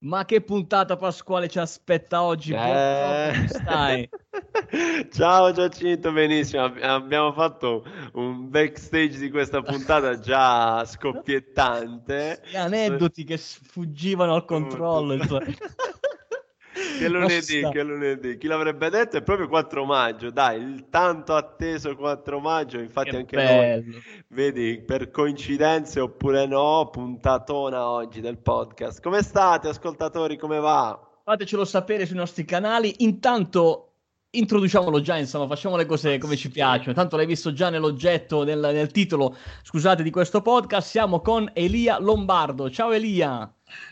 Ma che puntata Pasquale ci aspetta oggi? Eh... Come stai? Ciao Giacinto, benissimo. Abbiamo fatto un backstage di questa puntata già scoppiettante. Gli aneddoti che sfuggivano al controllo. che lunedì, che lunedì. Chi l'avrebbe detto? È proprio 4 maggio, dai, il tanto atteso 4 maggio. Infatti, che anche bello. noi, vedi, per coincidenze oppure no, puntatona oggi del podcast. Come state, ascoltatori? Come va? Fatecelo sapere sui nostri canali. Intanto introduciamolo già, insomma, facciamo le cose come ci piacciono. Tanto l'hai visto già nell'oggetto, nel, nel titolo, scusate, di questo podcast. Siamo con Elia Lombardo. Ciao Elia.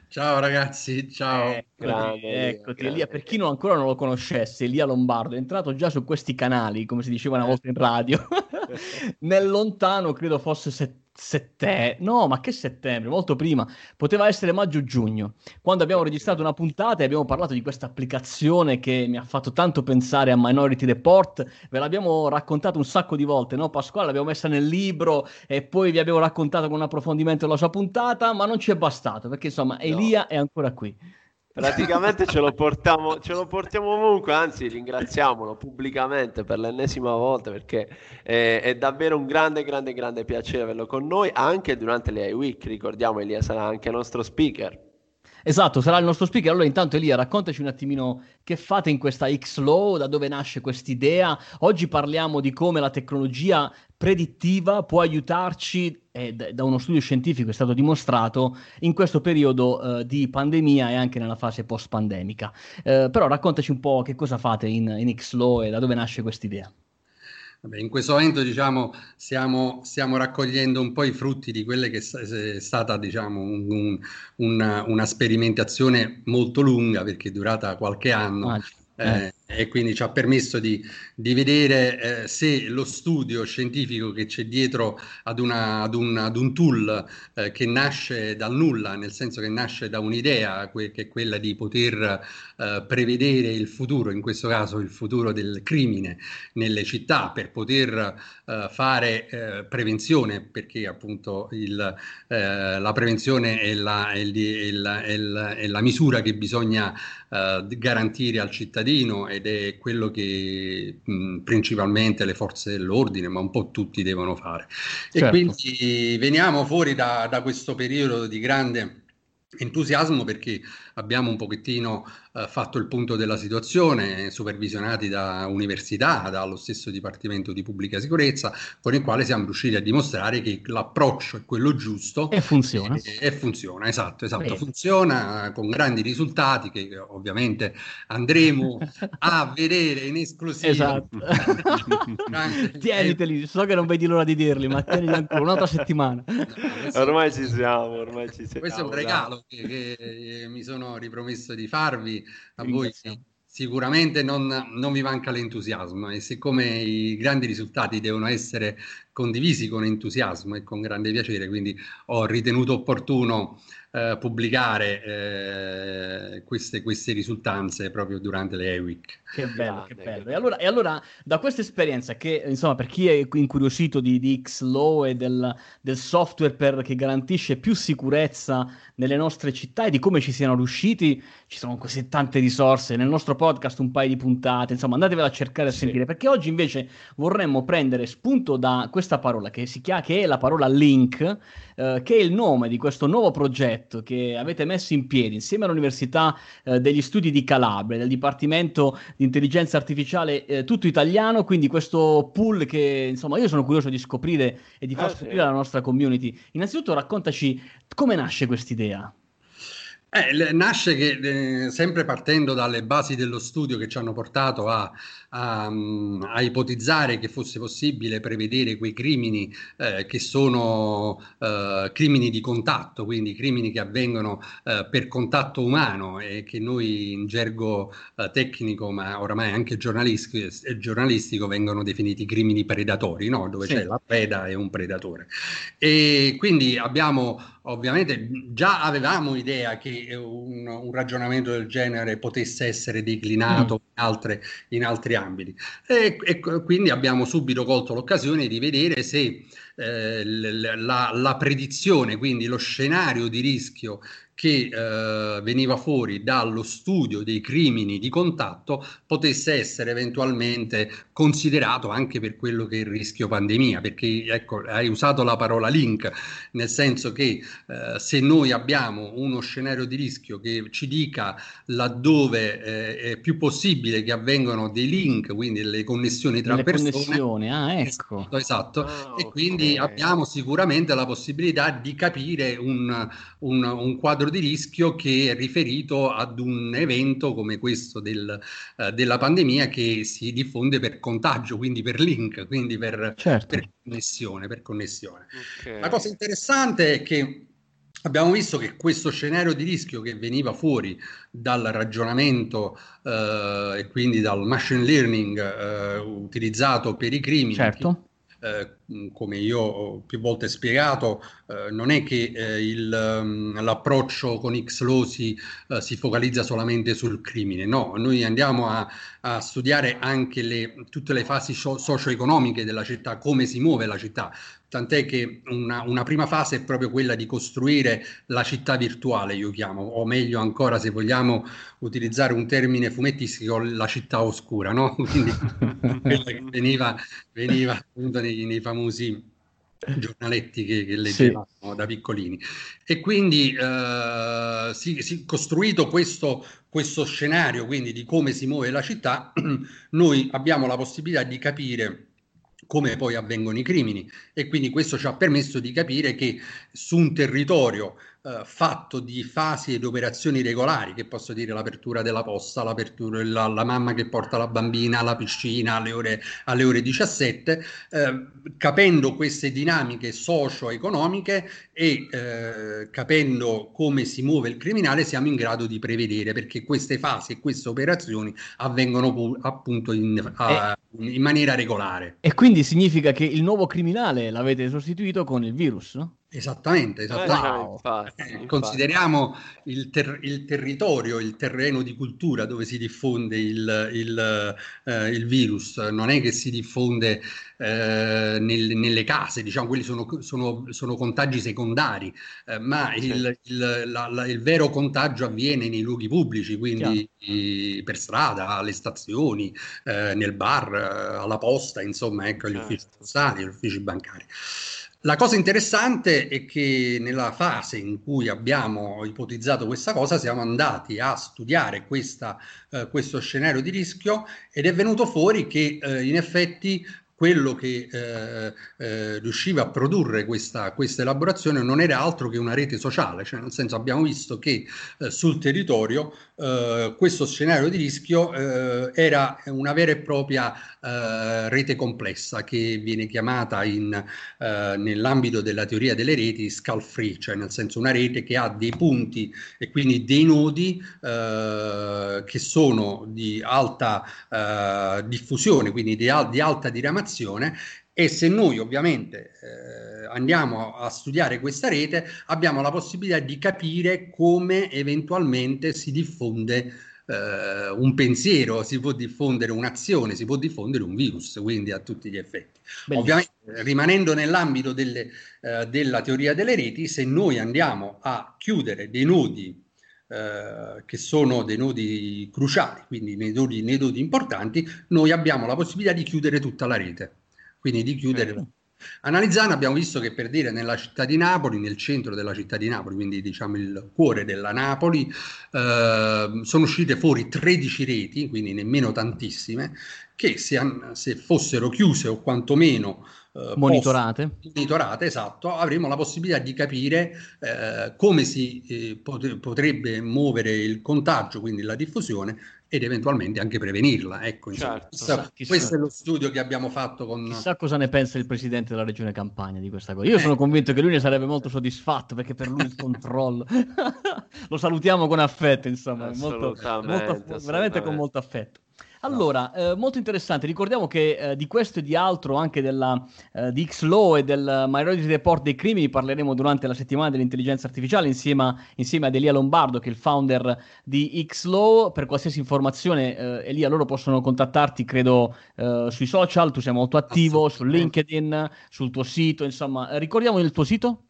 Ciao ragazzi, ciao. Eccoti, grande, eccoti. Grande. Elia, per chi non, ancora non lo conoscesse, Elia Lombardo è entrato già su questi canali, come si diceva una eh. volta in radio, nel lontano, credo fosse settembre settembre, no, ma che settembre, molto prima, poteva essere maggio-giugno, quando abbiamo registrato una puntata e abbiamo parlato di questa applicazione che mi ha fatto tanto pensare a Minority Report, ve l'abbiamo raccontato un sacco di volte, no Pasquale? L'abbiamo messa nel libro e poi vi abbiamo raccontato con un approfondimento la sua puntata, ma non ci è bastato, perché insomma Elia è ancora qui. Praticamente ce lo, portiamo, ce lo portiamo ovunque, anzi ringraziamolo pubblicamente per l'ennesima volta perché è, è, davvero un grande, grande, grande piacere averlo con noi anche durante le iWeek, ricordiamo Elia sarà anche nostro speaker. Esatto, sarà il nostro speaker. Allora, intanto, Elia, raccontaci un attimino che fate in questa X-Law, da dove nasce quest'idea. Oggi parliamo di come la tecnologia predittiva può aiutarci, e da uno studio scientifico è stato dimostrato, in questo periodo eh, di pandemia e anche nella fase post-pandemica. Eh, però raccontaci un po' che cosa fate in, in X-Law e da dove nasce quest'idea. Vabbè, in questo momento diciamo, stiamo, stiamo, raccogliendo un po' i frutti di quella che è stata diciamo, un, un, una, una, sperimentazione molto lunga perché è durata qualche anno. Ah, eh, e quindi ci ha permesso di, di vedere eh, se lo studio scientifico che c'è dietro ad, una, ad, un, ad un, tool eh, che nasce dal nulla, nel senso che nasce da un'idea que- che è quella di poter eh, prevedere il futuro, in questo caso il futuro del crimine nelle città, per poter eh, fare eh, prevenzione, perché appunto il, eh, la prevenzione è la, è, il, è, la, è, la, è la, misura che bisogna garantire al cittadino ed è quello che mh, principalmente le forze dell'ordine, ma un po' tutti devono fare. Certo. E quindi veniamo fuori da, da questo periodo di grande entusiasmo perché abbiamo un pochettino eh, fatto il punto della situazione, supervisionati da università, dallo stesso Dipartimento di Pubblica Sicurezza, con il quale siamo riusciti a dimostrare che l'approccio è quello giusto. E funziona. E, e funziona, esatto, esatto. Bene. Funziona con grandi risultati che ovviamente andremo a vedere in esclusiva. Esatto. Tieniteli, so che non vedi l'ora di dirli, ma tienili ancora un'altra settimana. No, ormai ci siamo, ormai ci siamo. Questo è un regalo che, che mi sono sono ripromesso di farvi, a voi sicuramente non, non, vi manca l'entusiasmo e siccome i grandi risultati devono essere condivisi con entusiasmo e con grande piacere, quindi ho ritenuto opportuno eh, pubblicare eh, queste, queste, risultanze proprio durante le E-Week. Che bello, che bello. E allora, e allora, da questa esperienza, che insomma, per chi è incuriosito di, di X-Law e del, del software per, che garantisce più sicurezza nelle nostre città e di come ci siano riusciti, ci sono così tante risorse. Nel nostro podcast un paio di puntate, insomma, andatevela a cercare a sì. sentire, perché oggi invece vorremmo prendere spunto da questa parola che, si chiama, che è la parola link, eh, che è il nome di questo nuovo progetto che avete messo in piedi insieme all'Università eh, degli Studi di Calabria, del Dipartimento di Intelligenza Artificiale eh, tutto italiano, quindi questo pool che insomma io sono curioso di scoprire e di far ah, scoprire sì. alla nostra community. Innanzitutto raccontaci come nasce quest'idea. Eh, nasce che, eh, sempre partendo dalle basi dello studio che ci hanno portato a, a, a ipotizzare che fosse possibile prevedere quei crimini eh, che sono eh, crimini di contatto, quindi crimini che avvengono eh, per contatto umano e che noi in gergo eh, tecnico, ma oramai anche giornalistico, giornalistico vengono definiti crimini predatori, no? dove sì. c'è la preda e un predatore. E quindi abbiamo ovviamente già avevamo idea che un, un ragionamento del genere potesse essere declinato mm. in, altre, in, altri ambiti e, e, quindi abbiamo subito colto l'occasione di vedere se eh, la, la, predizione, quindi lo scenario di rischio che eh, veniva fuori dallo studio dei crimini di contatto potesse essere eventualmente considerato anche per quello che è il rischio pandemia, perché ecco, hai usato la parola link, nel senso che eh, se noi abbiamo uno scenario di rischio che ci dica laddove eh, è più possibile che avvengano dei link, quindi le connessioni tra le persone. Connessioni, ah, ecco. Esatto, esatto. Ah, e okay. quindi abbiamo sicuramente la possibilità di capire un, un, un quadro quadro di rischio che è riferito ad un evento come questo del, uh, della pandemia che si diffonde per contagio, quindi per link, quindi per, certo. per connessione. Per connessione. Okay. La cosa interessante è che Abbiamo visto che questo scenario di rischio che veniva fuori dal ragionamento eh, e quindi dal machine learning eh, utilizzato per i crimini, certo. Eh, come io ho più volte spiegato, eh, non è che eh, il, um, l'approccio con Xlow si, uh, si, focalizza solamente sul crimine, no, noi andiamo a, a studiare anche le, tutte le fasi so- socio-economiche della città, come si muove la città, tant'è che una, una, prima fase è proprio quella di costruire la città virtuale, io chiamo, o meglio ancora se vogliamo utilizzare un termine fumettistico, la città oscura, no? Quindi quella che veniva, veniva appunto nei, nei famosi giornaletti che, che leggevamo sì. da piccolini. E quindi eh, si, si, costruito questo, questo scenario quindi di come si muove la città, noi abbiamo la possibilità di capire come poi avvengono i crimini. E quindi questo ci ha permesso di capire che su un territorio eh, fatto di fasi ed operazioni regolari, che posso dire l'apertura della posta, l'apertura, la, la mamma che porta la bambina alla piscina alle ore, alle ore 17, eh, capendo queste dinamiche socio-economiche e eh, capendo come si muove il criminale siamo in grado di prevedere perché queste fasi e queste operazioni avvengono pu- appunto in, a, in maniera regolare. E quindi significa che il nuovo criminale l'avete sostituito con il virus, no? Esattamente, esattamente. Infatti, eh, infatti. Consideriamo il, ter- il, territorio, il terreno di cultura dove si diffonde il, il, eh, il virus, non è che si diffonde eh, nel, nelle case, diciamo, quelli sono, sono, sono contagi secondari, eh, ma il, la, la, il, vero contagio avviene nei luoghi pubblici, quindi i, per strada, alle stazioni, eh, nel bar, alla posta, insomma, ecco, agli uffici certo. postali, agli uffici bancari. La cosa interessante è che nella fase in cui abbiamo ipotizzato questa cosa siamo andati a studiare questa, eh, questo scenario di rischio ed è venuto fuori che eh, in effetti quello che eh, eh, riusciva a produrre questa, questa, elaborazione non era altro che una rete sociale, cioè nel senso abbiamo visto che eh, sul territorio eh, questo scenario di rischio eh, era una vera e propria eh, rete complessa che viene chiamata in, nell'ambito della teoria delle reti scale free, cioè nel senso una rete che ha dei punti e quindi dei nodi che sono di alta diffusione, quindi di, al- di alta diramazione. E se noi ovviamente eh, andiamo a, studiare questa rete abbiamo la possibilità di capire come eventualmente si diffonde eh, un pensiero, si può diffondere un'azione, si può diffondere un virus, quindi a tutti gli effetti. Bellissimo. Ovviamente rimanendo nell'ambito delle, eh, della teoria delle reti, se noi andiamo a chiudere dei nodi eh, che sono dei nodi cruciali, quindi nei nodi, nei nodi, importanti, noi abbiamo la possibilità di chiudere tutta la rete. Quindi di chiudere. Analizzando abbiamo visto che per dire nella città di Napoli, nel centro della città di Napoli, quindi diciamo il cuore della Napoli, eh, sono uscite fuori 13 reti, quindi nemmeno tantissime, che se, se fossero chiuse o quantomeno eh, monitorate. monitorate, esatto, avremo la possibilità di capire eh, come si eh, pot- potrebbe muovere il contagio, quindi la diffusione, ed eventualmente anche prevenirla. Ecco, certo. questo, questo è lo studio che abbiamo fatto con... Chissà cosa ne pensa il presidente della regione Campania di questa cosa. Io sono eh. convinto che lui ne sarebbe molto soddisfatto perché per lui il controllo... lo salutiamo con affetto, insomma, molto, molto, veramente con molto affetto. Allora, eh, molto interessante. Ricordiamo che eh, di questo e di altro, anche della, eh, di X-Law e del Minority Report dei crimini, parleremo durante la settimana dell'intelligenza artificiale insieme, a, insieme ad Elia Lombardo, che è il founder di X-Law. Per qualsiasi informazione, eh, Elia, loro possono contattarti, credo, eh, sui social. Tu sei molto attivo, su LinkedIn, sul tuo sito. Insomma, ricordiamo il tuo sito?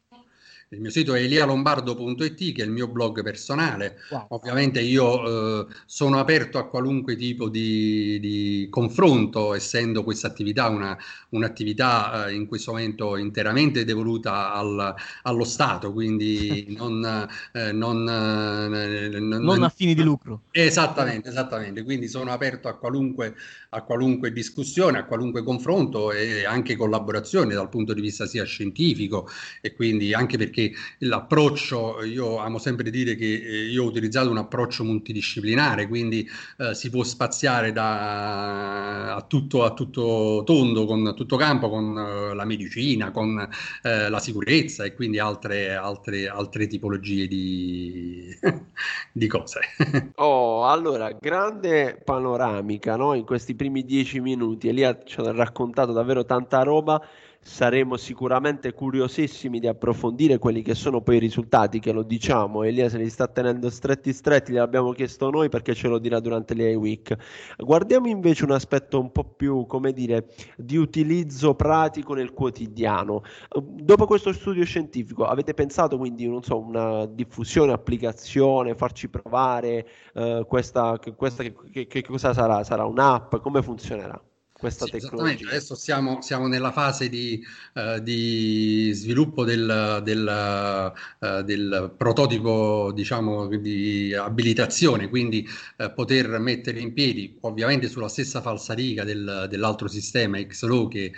Il mio sito è elialombardo.it che è il mio blog personale. Wow. Ovviamente io eh, sono aperto a qualunque tipo di, di confronto, essendo questa attività una, un'attività eh, in questo momento interamente devoluta al, allo Stato, quindi non, eh, non, eh, non, non a fini di lucro. Esattamente, esattamente. Quindi sono aperto a qualunque, a qualunque discussione, a qualunque confronto e anche collaborazione dal punto di vista sia scientifico e quindi anche perché l'approccio, io amo sempre dire che eh, io ho utilizzato un approccio multidisciplinare, quindi eh, si può spaziare da, a, tutto, a tutto tondo, con tutto campo, con eh, la medicina, con eh, la sicurezza e quindi altre, altre, altre tipologie di, di cose. Oh, allora, grande panoramica no? in questi primi dieci minuti. Elia ci ha raccontato davvero tanta roba saremo sicuramente curiosissimi di approfondire quelli che sono poi i risultati, che lo diciamo, Elia se li sta tenendo stretti stretti, li abbiamo chiesto noi perché ce lo dirà durante l'AI Week. Guardiamo invece un aspetto un po' più, come dire, di utilizzo pratico nel quotidiano. Dopo questo studio scientifico, avete pensato quindi, non so, una diffusione, applicazione, farci provare eh, questa, questa che, che, che cosa sarà? Sarà un'app? Come funzionerà? Questa sì, tecnologia. Adesso siamo, siamo, nella fase di, uh, di sviluppo del, del, uh, del, prototipo, diciamo, di abilitazione, quindi uh, poter mettere in piedi, ovviamente sulla stessa falsariga del, dell'altro sistema XLO che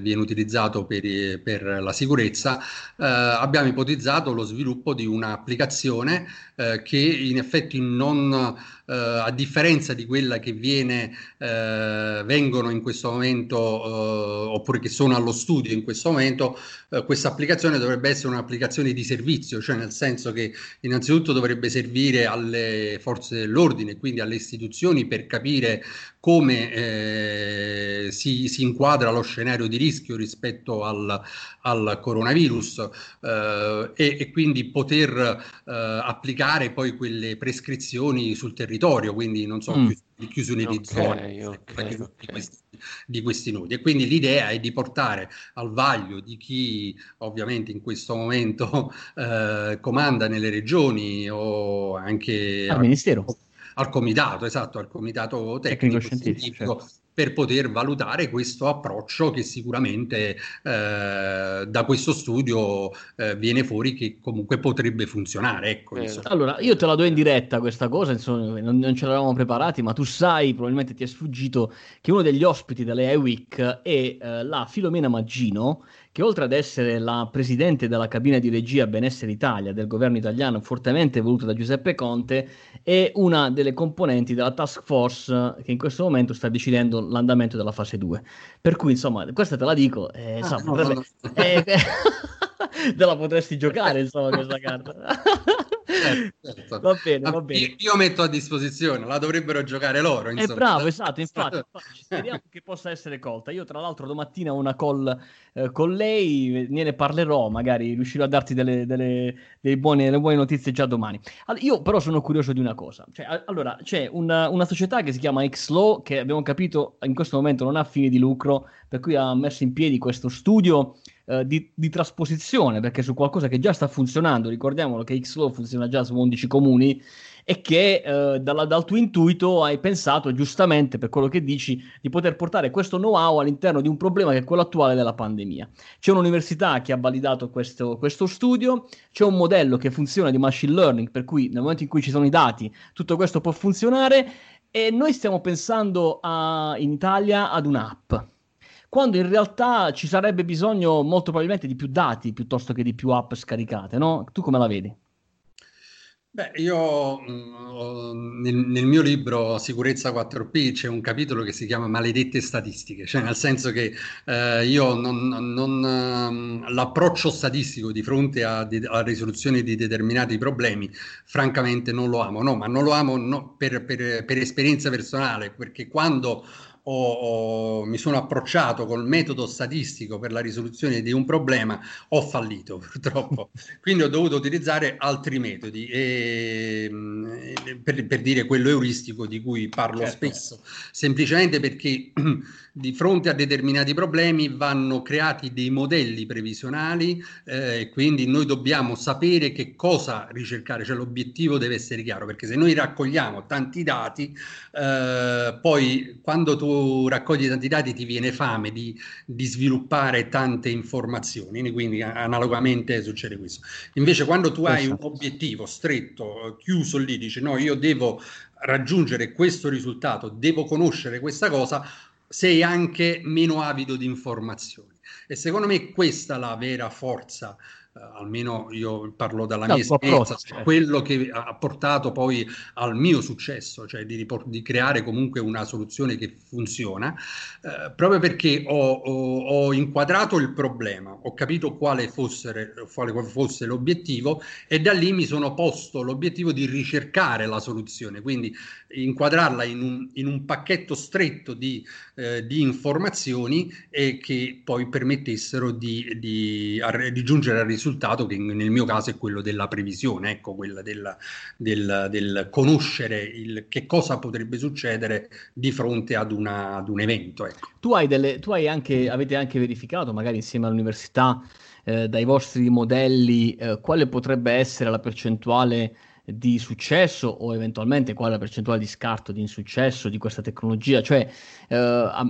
viene utilizzato per, per la sicurezza, abbiamo ipotizzato lo sviluppo di un'applicazione che in effetti non eh, a differenza di quella che viene, eh, vengono in questo momento, eh, oppure che sono allo studio in questo momento, eh, questa applicazione dovrebbe essere un'applicazione di servizio, cioè nel senso che innanzitutto dovrebbe servire alle forze dell'ordine, quindi alle istituzioni per capire come eh, si, si, inquadra lo scenario di rischio rispetto al, al coronavirus eh, e, e, quindi poter eh, applicare poi quelle prescrizioni sul territorio, quindi non so, mm. chiusure di zone. Okay, okay di questi nodi. E quindi l'idea è di portare al vaglio di chi ovviamente in questo momento eh, comanda nelle regioni o anche al, al Ministero. Al comitato, esatto, al comitato tecnico, tecnico scientifico, certo per poter valutare questo approccio che sicuramente eh, da questo studio eh, viene fuori che comunque potrebbe funzionare. Ecco, eh, allora, io te la do in diretta questa cosa, insomma, non, non, ce l'avevamo preparati, ma tu sai, probabilmente ti è sfuggito, che uno degli ospiti delle Week è eh, la Filomena Maggino, che oltre ad essere la presidente della cabina di regia Benessere Italia del governo italiano, fortemente voluta da Giuseppe Conte, è una delle componenti della task force che in questo momento sta decidendo l'andamento della fase 2. Per cui, insomma, questa te la dico, eh, insomma, ah, no, potrebbe... no, no. Eh, te la potresti giocare, insomma, questa carta. Certo, certo. Va bene, va bene. Io, io, metto a disposizione, la dovrebbero giocare loro. È bravo, esatto, infatti, infatti speriamo che possa essere colta. Io tra l'altro domattina ho una call eh, con lei, ne parlerò, magari riuscirò a darti delle, delle, delle, buone, delle buone, notizie già domani. Allora, io però sono curioso di una cosa. Cioè, allora, c'è una, una società che si chiama XLO, che abbiamo capito in questo momento non ha fini di lucro, per cui ha messo in piedi questo studio eh, di, di, trasposizione, perché su qualcosa che già sta funzionando, ricordiamolo che Xlow funziona già su 11 comuni, e che eh, dalla, dal tuo intuito hai pensato giustamente, per quello che dici, di poter portare questo know-how all'interno di un problema che è quello attuale della pandemia. C'è un'università che ha validato questo, questo studio, c'è un modello che funziona di machine learning, per cui nel momento in cui ci sono i dati, tutto questo può funzionare, e noi stiamo pensando a, in Italia ad un'app quando in realtà ci sarebbe bisogno molto probabilmente di più dati piuttosto che di più app scaricate, no? Tu come la vedi? Beh, io mm, nel, nel, mio libro Sicurezza 4P c'è un capitolo che si chiama Maledette statistiche, cioè nel senso che eh, io non, non, ehm, l'approccio statistico di fronte alla risoluzione di determinati problemi, francamente non lo amo, no, ma non lo amo no, per, per, per esperienza personale, perché quando ho, ho, mi sono approcciato col metodo statistico per la risoluzione di un problema, ho fallito purtroppo. Quindi ho dovuto utilizzare altri metodi e, mm, per, per, dire quello euristico di cui parlo certo. spesso, semplicemente perché di fronte a determinati problemi vanno creati dei modelli previsionali e eh, quindi noi dobbiamo sapere che cosa ricercare, cioè l'obiettivo deve essere chiaro, perché se noi raccogliamo tanti dati, eh, poi quando tu raccogli tanti dati ti viene fame di, di sviluppare tante informazioni, quindi analogamente succede questo. Invece quando tu hai un obiettivo stretto, chiuso lì, dici no, io devo raggiungere questo risultato, devo conoscere questa cosa, sei anche meno avido di informazioni. E secondo me questa è la vera forza almeno io parlo dalla no, mia esperienza, certo. quello che ha portato poi al mio successo, cioè di, di creare comunque una soluzione che funziona, uh, proprio perché ho, ho, ho, inquadrato il problema, ho capito quale fosse, quale fosse l'obiettivo e da lì mi sono posto l'obiettivo di ricercare la soluzione, quindi inquadrarla in un, in un pacchetto stretto di, eh, di, informazioni e che poi permettessero di, di, di, giungere al risultato che nel mio caso è quello della previsione, ecco, quella del, del, del conoscere il, che cosa potrebbe succedere di fronte ad, una, ad un evento. Ecco. Tu, hai delle, tu hai anche, avete anche verificato, magari insieme all'università, eh, dai vostri modelli, eh, quale potrebbe essere la percentuale di successo o eventualmente qual è la percentuale di scarto di insuccesso di questa tecnologia? Cioè, eh,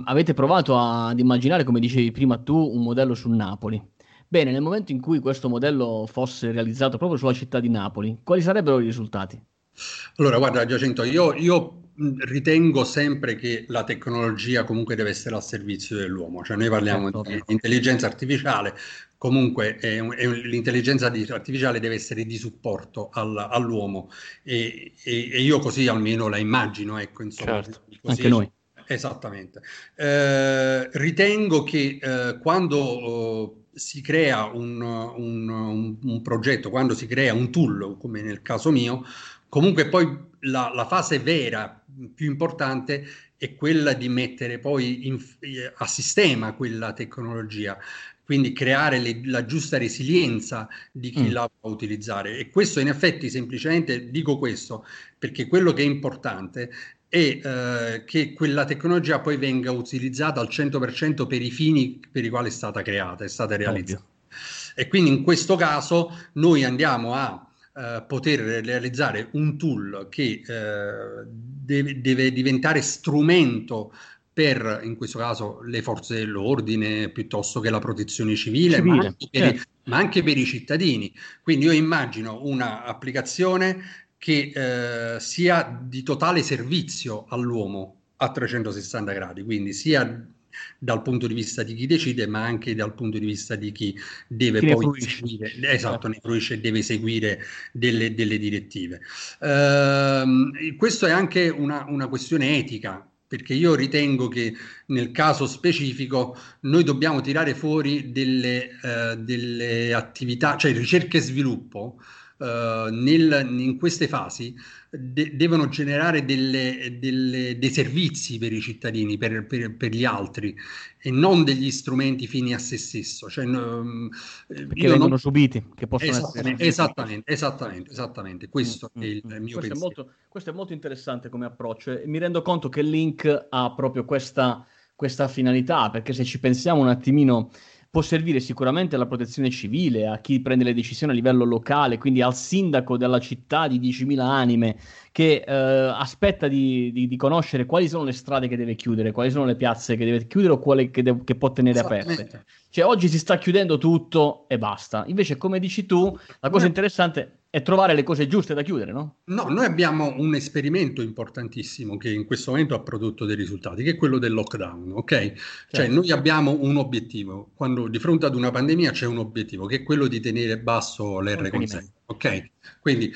avete provato ad immaginare, come dicevi prima tu, un modello su Napoli. Bene, nel momento in cui questo modello fosse realizzato proprio sulla città di Napoli, quali sarebbero i risultati? Allora, guarda Giacinto, io, io ritengo sempre che la tecnologia comunque deve essere al servizio dell'uomo, cioè noi parliamo certo, di intelligenza artificiale, comunque è è l'intelligenza artificiale deve essere di supporto al, all'uomo e, e, e, io così almeno la immagino, ecco, insomma. Certo, anche noi. Esattamente. Eh, ritengo che eh, quando oh, si crea un, un, un, un, progetto, quando si crea un tool, come nel caso mio, comunque poi la, la fase vera, più importante, è quella di mettere poi in, a sistema quella tecnologia quindi creare le, la giusta resilienza di chi mm. la può utilizzare. E questo in effetti semplicemente dico questo perché quello che è importante è eh, che quella tecnologia poi venga utilizzata al 100% per i fini per i quali è stata creata, è stata realizzata. Ovvio. E quindi in questo caso noi andiamo a Uh, poter realizzare un tool che uh, deve, deve, diventare strumento per, in questo caso, le forze dell'ordine piuttosto che la protezione civile, civile ma, anche certo. i, ma, anche per i, cittadini. Quindi io immagino un'applicazione che eh, sia di totale servizio all'uomo a 360 gradi, quindi sia dal punto di vista di chi decide, ma anche dal punto di vista di chi deve chi poi seguire, esatto, ne fruisce e deve seguire delle, delle direttive. Uh, questo è anche una, una questione etica, perché io ritengo che nel caso specifico noi dobbiamo tirare fuori delle, uh, delle attività, cioè ricerca e sviluppo nel, in queste fasi de- devono generare delle, delle, dei servizi per i cittadini, per, per, per, gli altri e non degli strumenti fini a se stesso. Cioè, um, Perché vengono non... subiti, che possono esattamente, essere... Esattamente, esattamente, esattamente. Questo mm, è il mm, mio questo È molto, questo è molto interessante come approccio e mi rendo conto che il link ha proprio questa, questa finalità, perché se ci pensiamo un attimino può servire sicuramente alla protezione civile, a chi prende le decisioni a livello locale, quindi al sindaco della città di 10.000 anime che eh, aspetta di, di, di, conoscere quali sono le strade che deve chiudere, quali sono le piazze che deve chiudere o quelle che, de- che può tenere aperte. Cioè oggi si sta chiudendo tutto e basta. Invece, come dici tu, la cosa interessante è trovare le cose giuste da chiudere, no? No, noi abbiamo un esperimento importantissimo che in questo momento ha prodotto dei risultati, che è quello del lockdown, ok? Cioè, certo. Cioè noi abbiamo un obiettivo, quando di fronte ad una pandemia c'è un obiettivo, che è quello di tenere basso l'R consente, ok? Quindi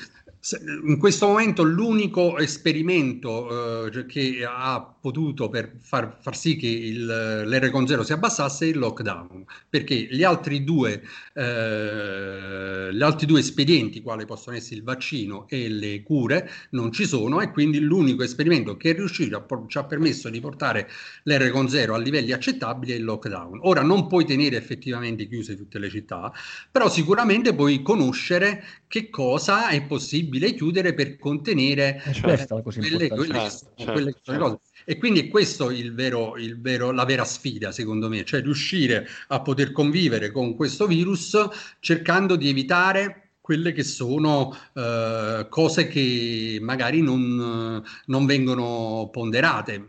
in questo momento l'unico esperimento eh, che ha potuto per far, far sì che l'R con 0 si abbassasse è il lockdown, perché gli altri due, eh, gli altri due espedienti, quali possono essere il vaccino e le cure, non ci sono e quindi l'unico esperimento che è riuscito a, ci ha permesso di portare l'R con 0 a livelli accettabili è il lockdown. Ora non puoi tenere effettivamente chiuse tutte le città, però sicuramente puoi conoscere che cosa è possibile chiudere per contenere eh, certo, quelle, quelle, certo, certo, quelle certo. cose. E quindi è questo il vero, il vero, la vera sfida, secondo me, cioè riuscire a poter convivere con questo virus cercando di evitare quelle che sono eh, cose che magari non, non vengono ponderate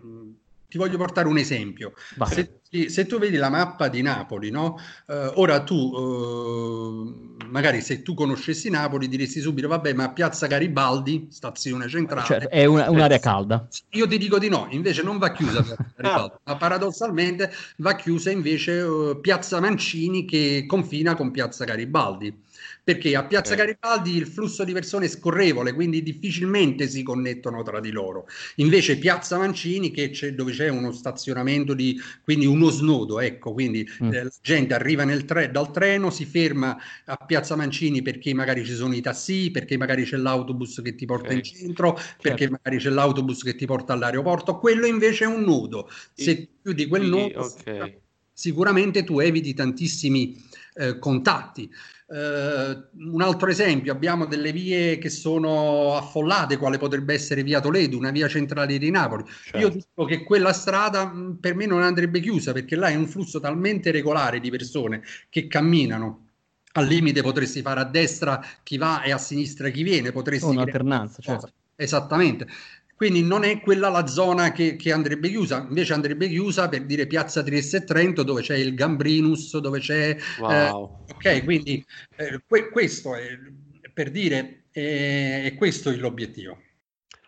ti voglio portare un esempio. Se, se, tu vedi la mappa di Napoli, no? Uh, ora tu, uh, magari se tu conoscessi Napoli, diresti subito, vabbè, ma Piazza Garibaldi, stazione centrale... Cioè, è una, un'area calda. Io ti dico di no, invece non va chiusa Piazza Garibaldi, ma paradossalmente va chiusa invece uh, Piazza Mancini che confina con Piazza Garibaldi perché a Piazza. Garibaldi il flusso di persone è scorrevole, quindi difficilmente si connettono tra di loro. Invece Piazza Mancini, c'è, dove c'è uno stazionamento di, quindi uno snodo, ecco, quindi mm. eh, la gente arriva tre, dal treno, si ferma a Piazza Mancini perché magari ci sono i tassi, perché magari c'è l'autobus che ti porta okay. in centro, perché certo. magari c'è l'autobus che ti porta all'aeroporto, quello invece è un nodo. Se chiudi quel nodo, okay. sicuramente tu eviti tantissimi eh, contatti. Uh, un altro esempio, abbiamo delle vie che sono affollate, quale potrebbe essere via Toledo, una via centrale di Napoli. Certo. Io dico che quella strada per me non andrebbe chiusa perché là è un flusso talmente regolare di persone che camminano. Al limite potresti fare a destra chi va e a sinistra chi viene, potresti... Un'alternanza, certo. Esattamente. Quindi non è quella la zona che, che, andrebbe chiusa, invece andrebbe chiusa per dire Piazza Trieste e Trento dove c'è il Gambrinus, dove c'è... Wow. Eh, ok, quindi eh, que- questo è per dire, è, è questo l'obiettivo.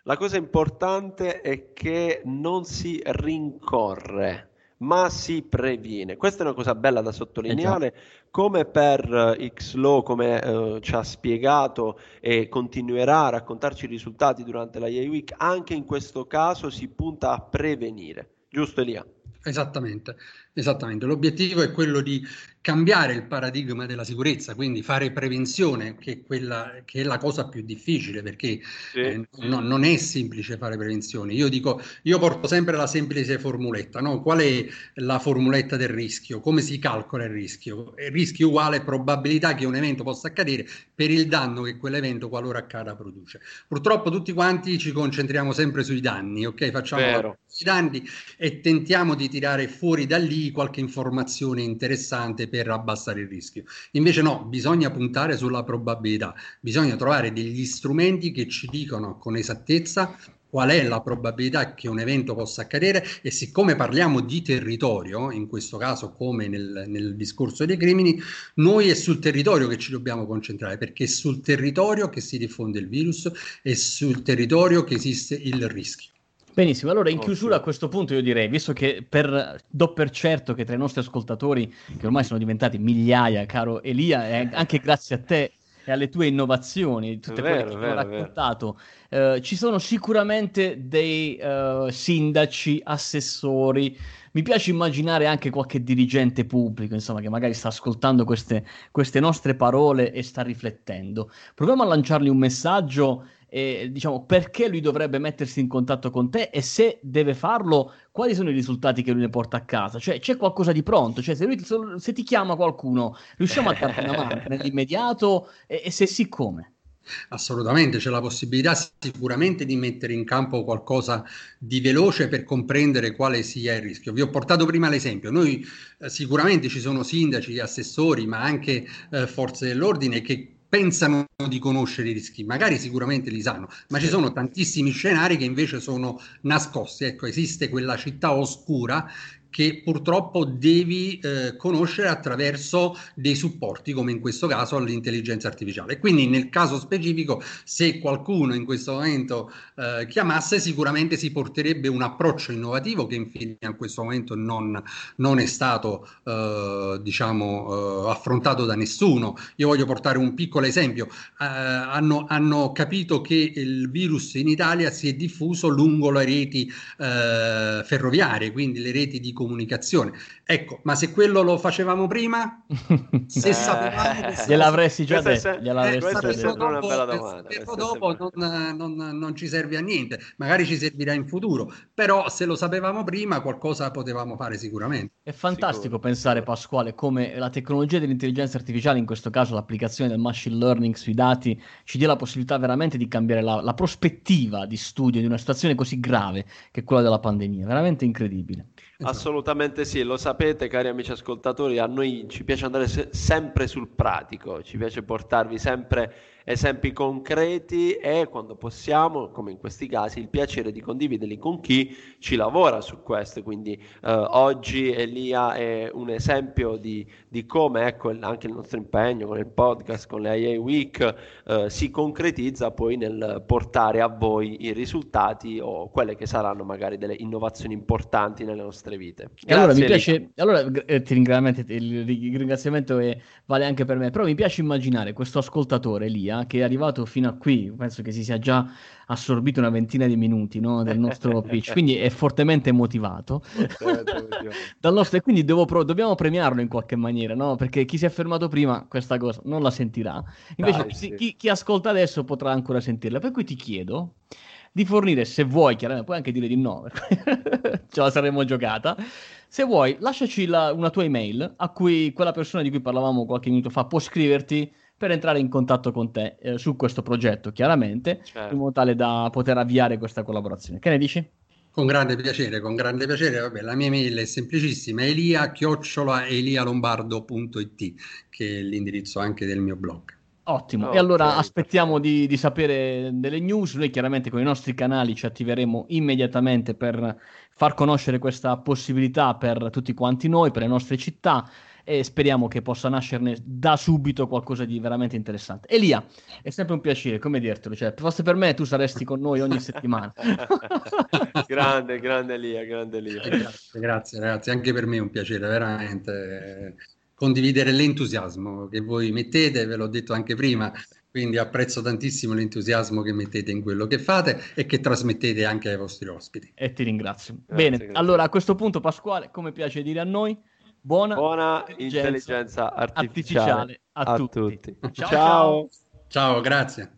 La cosa importante è che non si rincorre ma si previene. Questa è una cosa bella da sottolineare, eh come per uh, Xlow, come uh, ci ha spiegato e continuerà a raccontarci i risultati durante la EA Week, anche in questo caso si punta a prevenire. Giusto Elia? Esattamente, esattamente. L'obiettivo è quello di cambiare il paradigma della sicurezza, quindi fare prevenzione, che è, quella, che è la cosa più difficile, perché sì. eh, no, non è semplice fare prevenzione. Io dico, io porto sempre la semplice formuletta, no? Qual è la formuletta del rischio? Come si calcola il rischio? Il rischio uguale probabilità che un evento possa accadere per il danno che quell'evento, qualora accada, produce. Purtroppo tutti quanti ci concentriamo sempre sui danni, ok? Facciamo i danni e tentiamo di tirare fuori da lì qualche informazione interessante per abbassare il rischio. Invece no, bisogna puntare sulla probabilità, bisogna trovare degli strumenti che ci dicono con esattezza qual è la probabilità che un evento possa accadere e siccome parliamo di territorio, in questo caso come nel, nel, discorso dei crimini, noi è sul territorio che ci dobbiamo concentrare perché è sul territorio che si diffonde il virus e sul territorio che esiste il rischio. Benissimo, allora in chiusura a questo punto io direi, visto che per, do per certo che tra i nostri ascoltatori, che ormai sono diventati migliaia, caro Elia, e anche grazie a te e alle tue innovazioni, tutte vero, quelle che vero, hai raccontato, eh, ci sono sicuramente dei uh, sindaci, assessori, mi piace immaginare anche qualche dirigente pubblico, insomma, che magari sta ascoltando queste, queste nostre parole e sta riflettendo. Proviamo a lanciargli un messaggio e diciamo perché lui dovrebbe mettersi in contatto con te e se deve farlo, quali sono i risultati che lui ne porta a casa? Cioè c'è qualcosa di pronto, cioè se, lui, se ti chiama qualcuno, riusciamo a darti una mano nell'immediato e, e se sì come? Assolutamente, c'è la possibilità sicuramente di mettere in campo qualcosa di veloce per comprendere quale sia il rischio. Vi ho portato prima l'esempio, noi eh, sicuramente ci sono sindaci, assessori, ma anche eh, forze dell'ordine che pensano di conoscere i rischi, magari sicuramente li sanno, ma ci sono tantissimi scenari che invece sono nascosti. Ecco, esiste quella città oscura che purtroppo devi eh, conoscere attraverso dei supporti, come in questo caso l'intelligenza artificiale. Quindi nel caso specifico, se qualcuno in questo momento eh, chiamasse, sicuramente si porterebbe un approccio innovativo che infine in questo momento non, non è stato eh, diciamo, eh, affrontato da nessuno. Io voglio portare un piccolo esempio. Eh, hanno, hanno capito che il virus in Italia si è diffuso lungo le reti eh, ferroviarie, quindi le reti di comunicazione. Ecco, ma se quello lo facevamo prima, se eh, sapevamo che gliel'avresti già detto, gliel'avresti già detto. Dopo, una bella domanda. dopo non, non, non, ci serve a niente, magari ci servirà in futuro, però se lo sapevamo prima qualcosa potevamo fare sicuramente. È fantastico Sicuro. pensare, Pasquale, come la tecnologia dell'intelligenza artificiale, in questo caso l'applicazione del machine learning sui dati, ci dia la possibilità veramente di cambiare la, la prospettiva di studio di una situazione così grave che è quella della pandemia, veramente incredibile. Esatto. Assolutamente sì, lo sapete cari amici ascoltatori, a noi ci piace andare se- sempre sul pratico, ci piace portarvi sempre esempi concreti e quando possiamo, come in questi casi, il piacere di condividerli con chi ci lavora su questo. Quindi eh, oggi Elia è un esempio di, di come ecco, anche il nostro impegno con il podcast, con le IA Week, eh, si concretizza poi nel portare a voi i risultati o quelle che saranno magari delle innovazioni importanti nelle nostre vite. Grazie, allora, mi piace, allora eh, ti ringrazio, il ringraziamento è, vale anche per me, però mi piace immaginare questo ascoltatore Elia che è arrivato fino a qui, penso che si sia già assorbito una ventina di minuti no, del nostro pitch, quindi è fortemente motivato. Dal nostro, e quindi pro- dobbiamo premiarlo in qualche maniera, no? perché chi si è fermato prima questa cosa non la sentirà. Invece Dai, sì. chi, chi ascolta adesso potrà ancora sentirla. Per cui ti chiedo di fornire, se vuoi, chiaramente, puoi anche dire di no, ce la saremmo giocata. Se vuoi, lasciaci la, una tua email a cui quella persona di cui parlavamo qualche minuto fa può scriverti per entrare in contatto con te eh, su questo progetto, chiaramente, certo. in modo tale da poter avviare questa collaborazione. Che ne dici? Con grande piacere, con grande piacere. Vabbè, la mia mail è semplicissima, elia-elialombardo.it, che è l'indirizzo anche del mio blog. Ottimo, okay. e allora aspettiamo di, di, sapere delle news. Noi chiaramente con i nostri canali ci attiveremo immediatamente per far conoscere questa possibilità per tutti quanti noi, per le nostre città e speriamo che possa nascerne da subito qualcosa di veramente interessante. Elia, è sempre un piacere, come dirtelo, cioè, fosse per me tu saresti con noi ogni settimana. grande, grande Elia, grande Elia. Eh, grazie, grazie ragazzi, anche per me è un piacere, veramente condividere l'entusiasmo che voi mettete, ve l'ho detto anche prima, quindi apprezzo tantissimo l'entusiasmo che mettete in quello che fate e che trasmettete anche ai vostri ospiti. E ti ringrazio. Grazie, Bene, grazie. allora a questo punto Pasquale, come piace dire a noi, buona, buona intelligenza, intelligenza artificiale, artificiale, a, a tutti. tutti. ciao. ciao. ciao grazie.